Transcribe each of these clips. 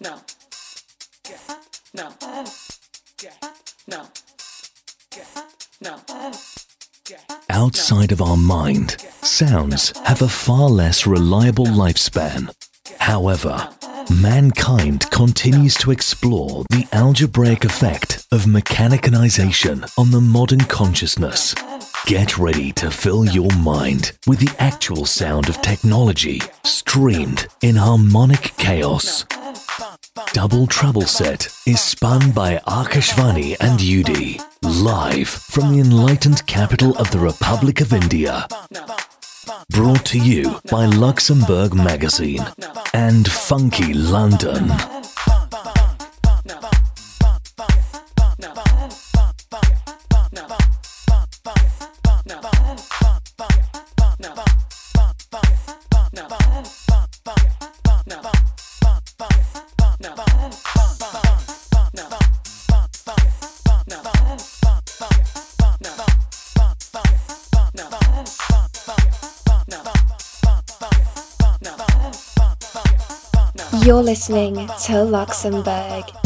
no, no, no, no. Outside of our mind, sounds have a far less reliable lifespan. However, mankind continues to explore the algebraic effect of mechanicanization on the modern consciousness. Get ready to fill your mind with the actual sound of technology streamed in harmonic chaos. Double Trouble Set is spun by Aakaashvani and Yudi, live from the enlightened capital of the Republic of India. Brought to you by Luxenburg Magazine and Phunky London. You're listening to Luxenburg.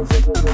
So fucking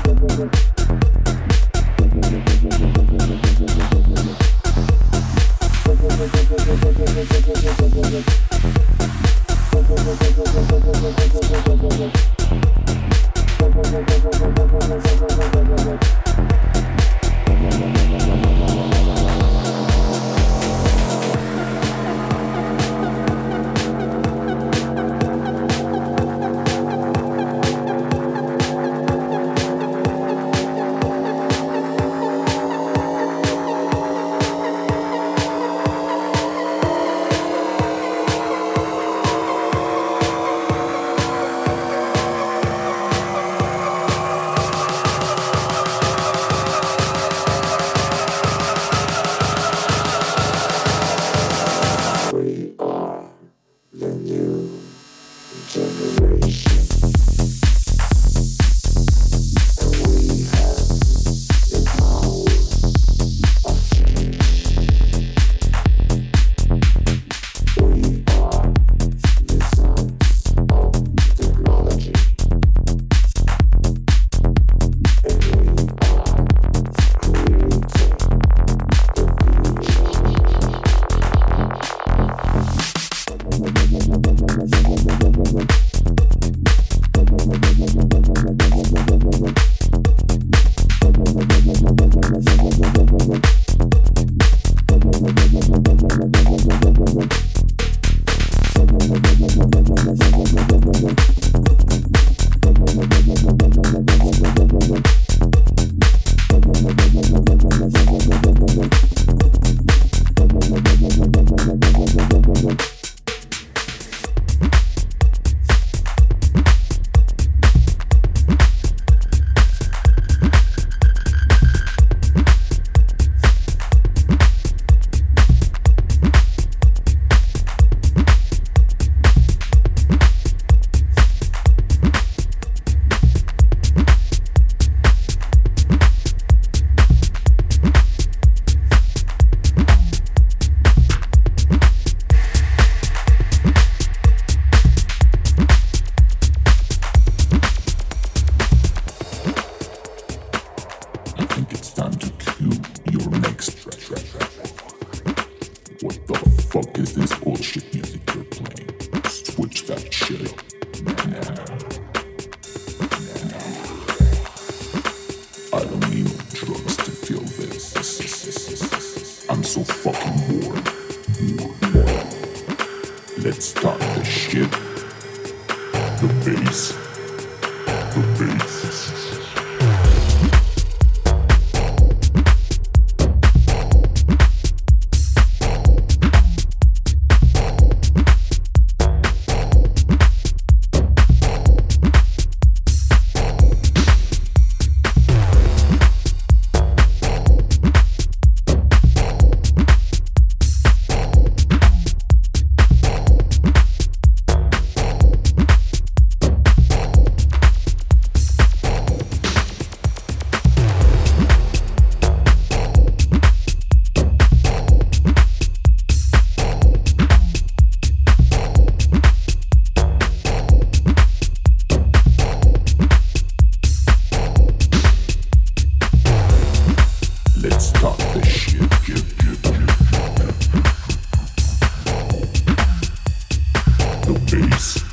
Peace.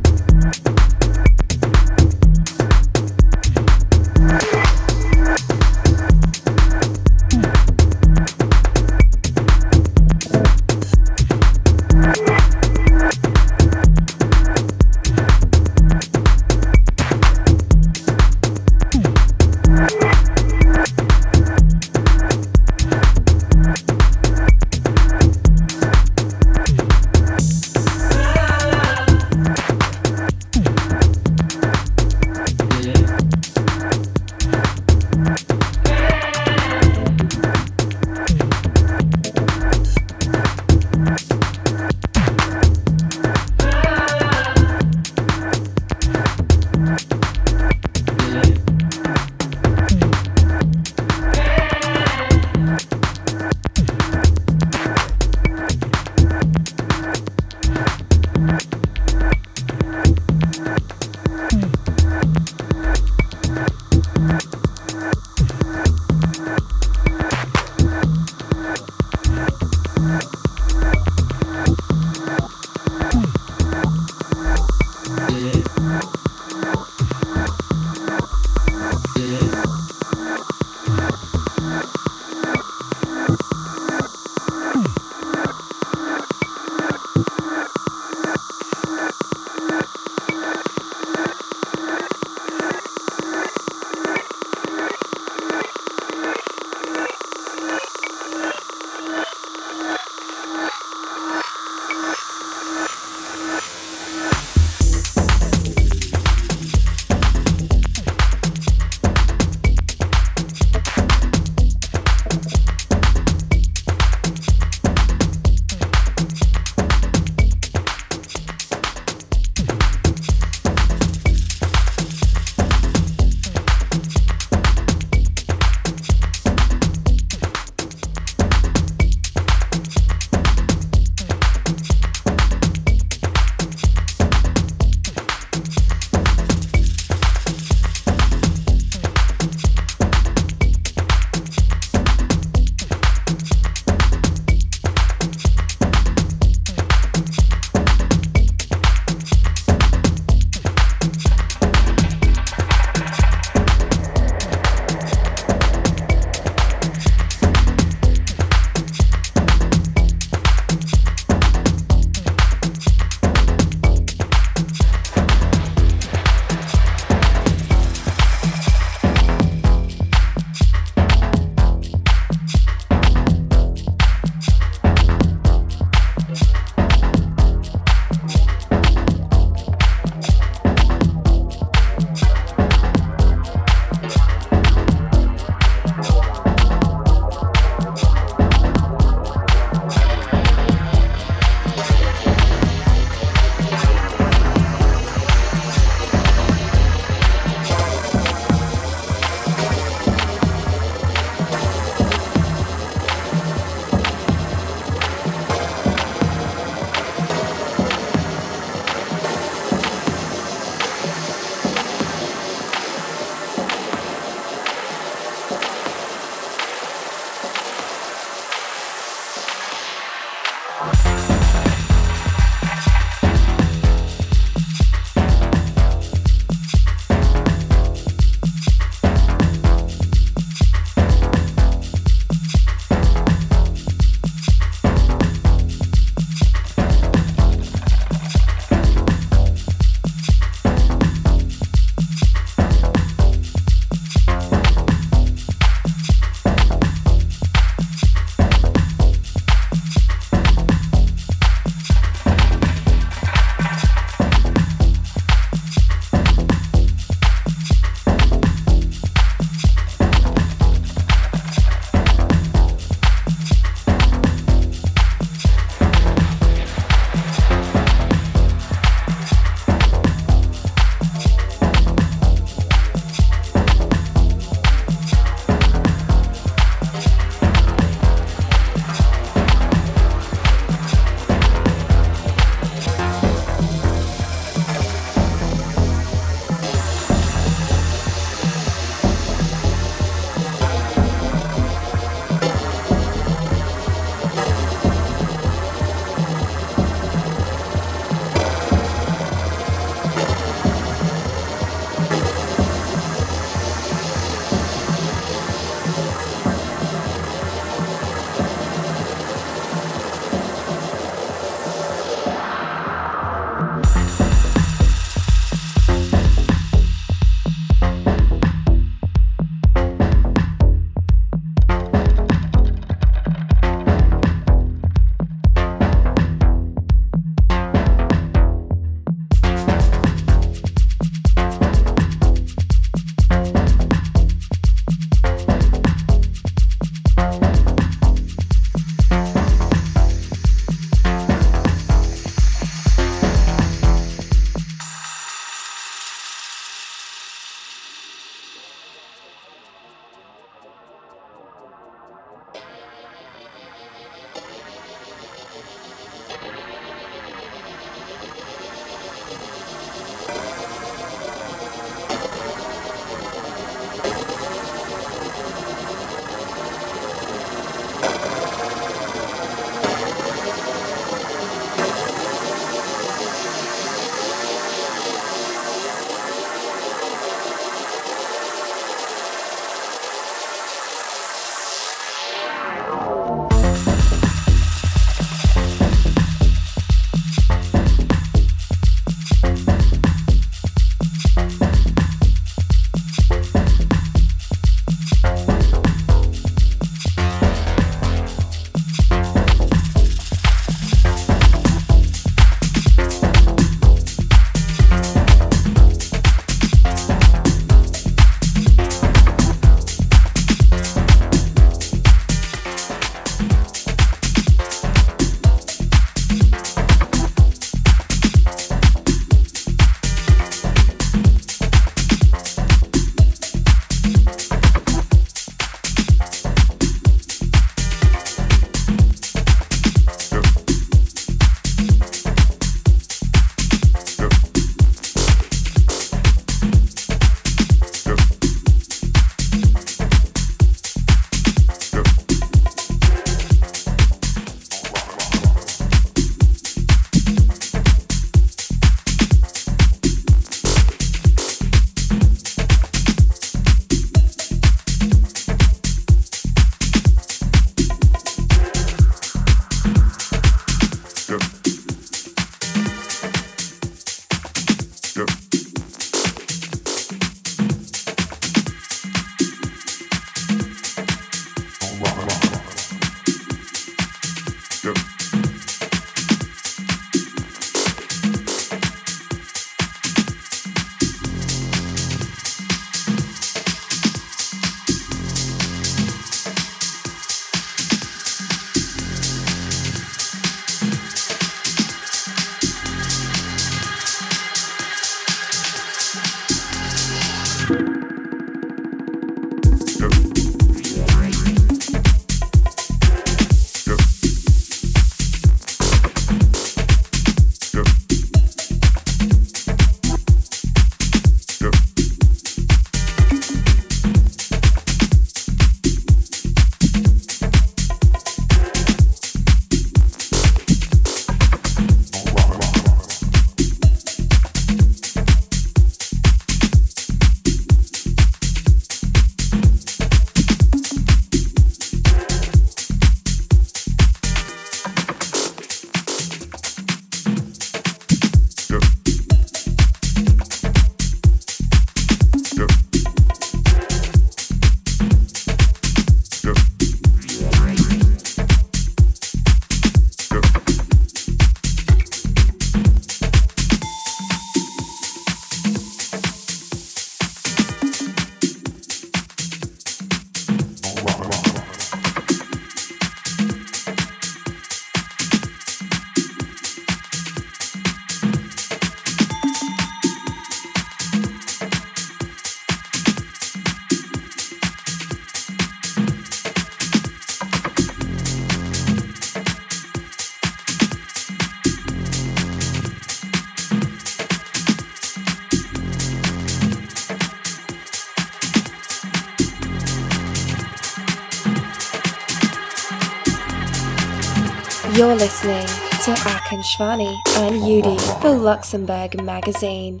Listening to Aakaashvani and Yudi for Luxenburg Magazine.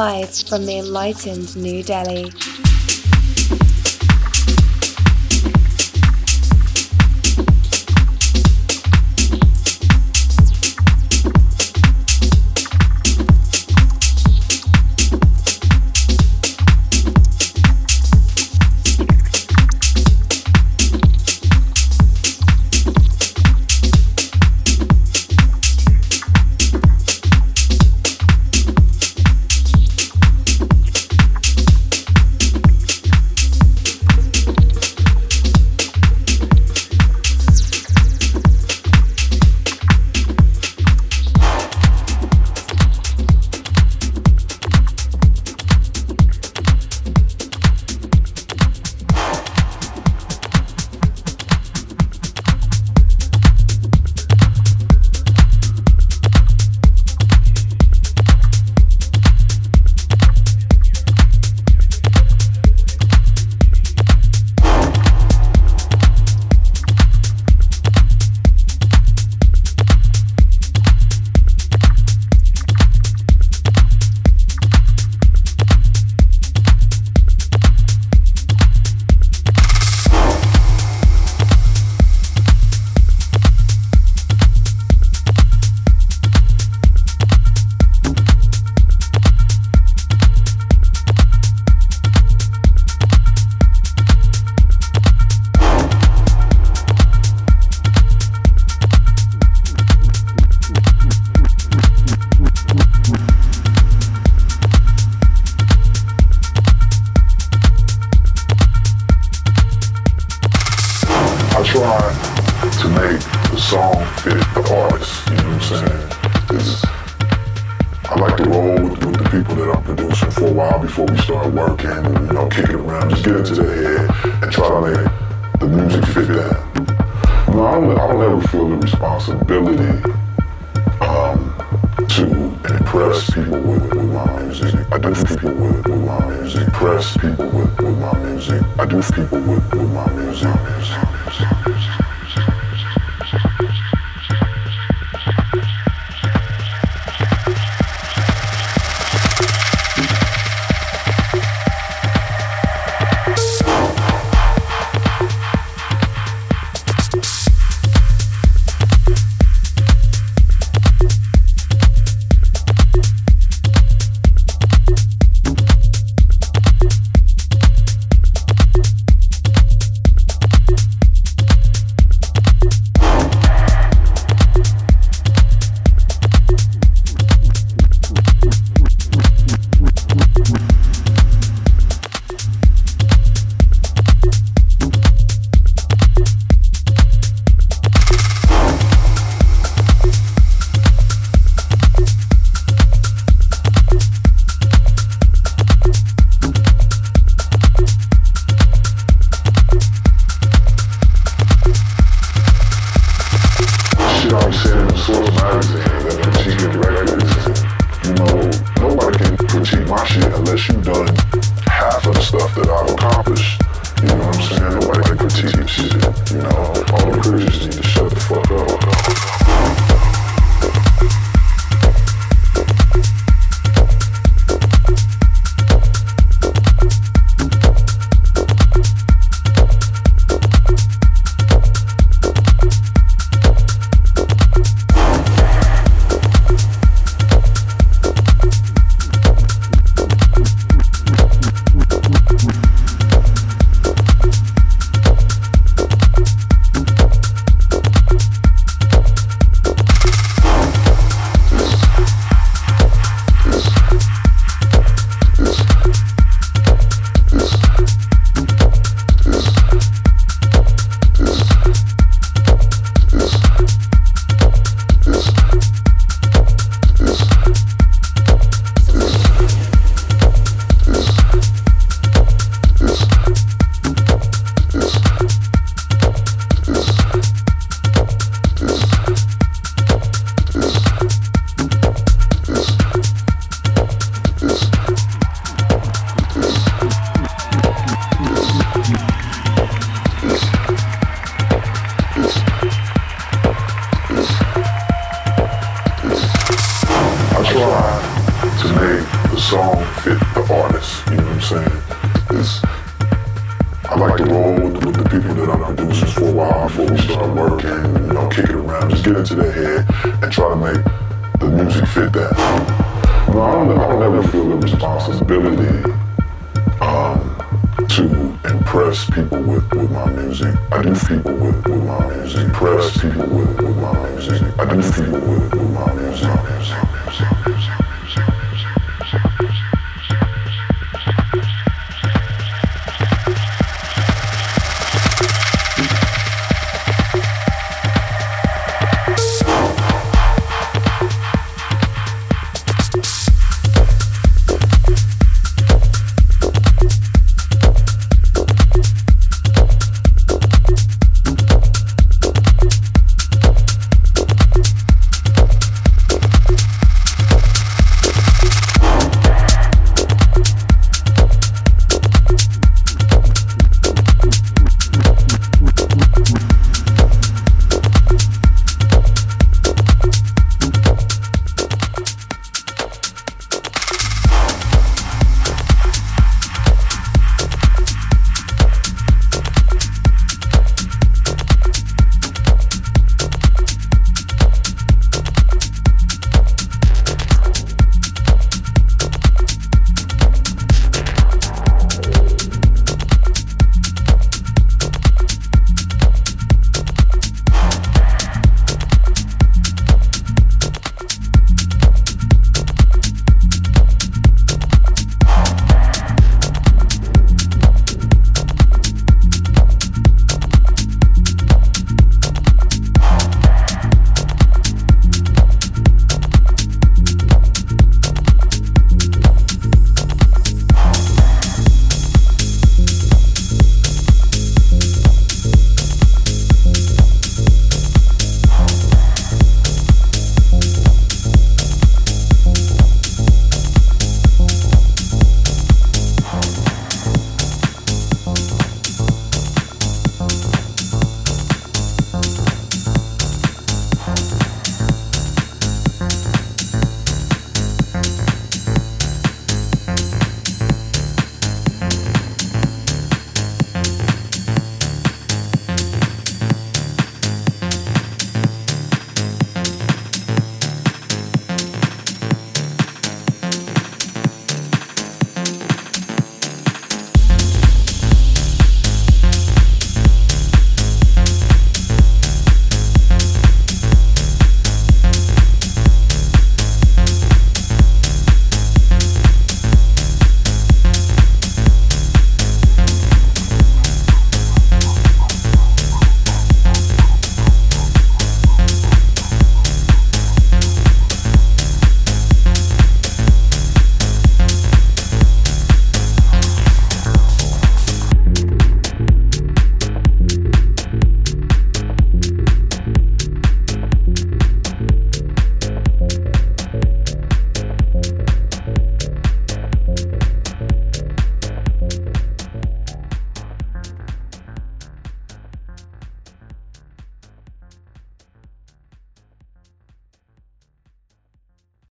Live from the enlightened New Delhi.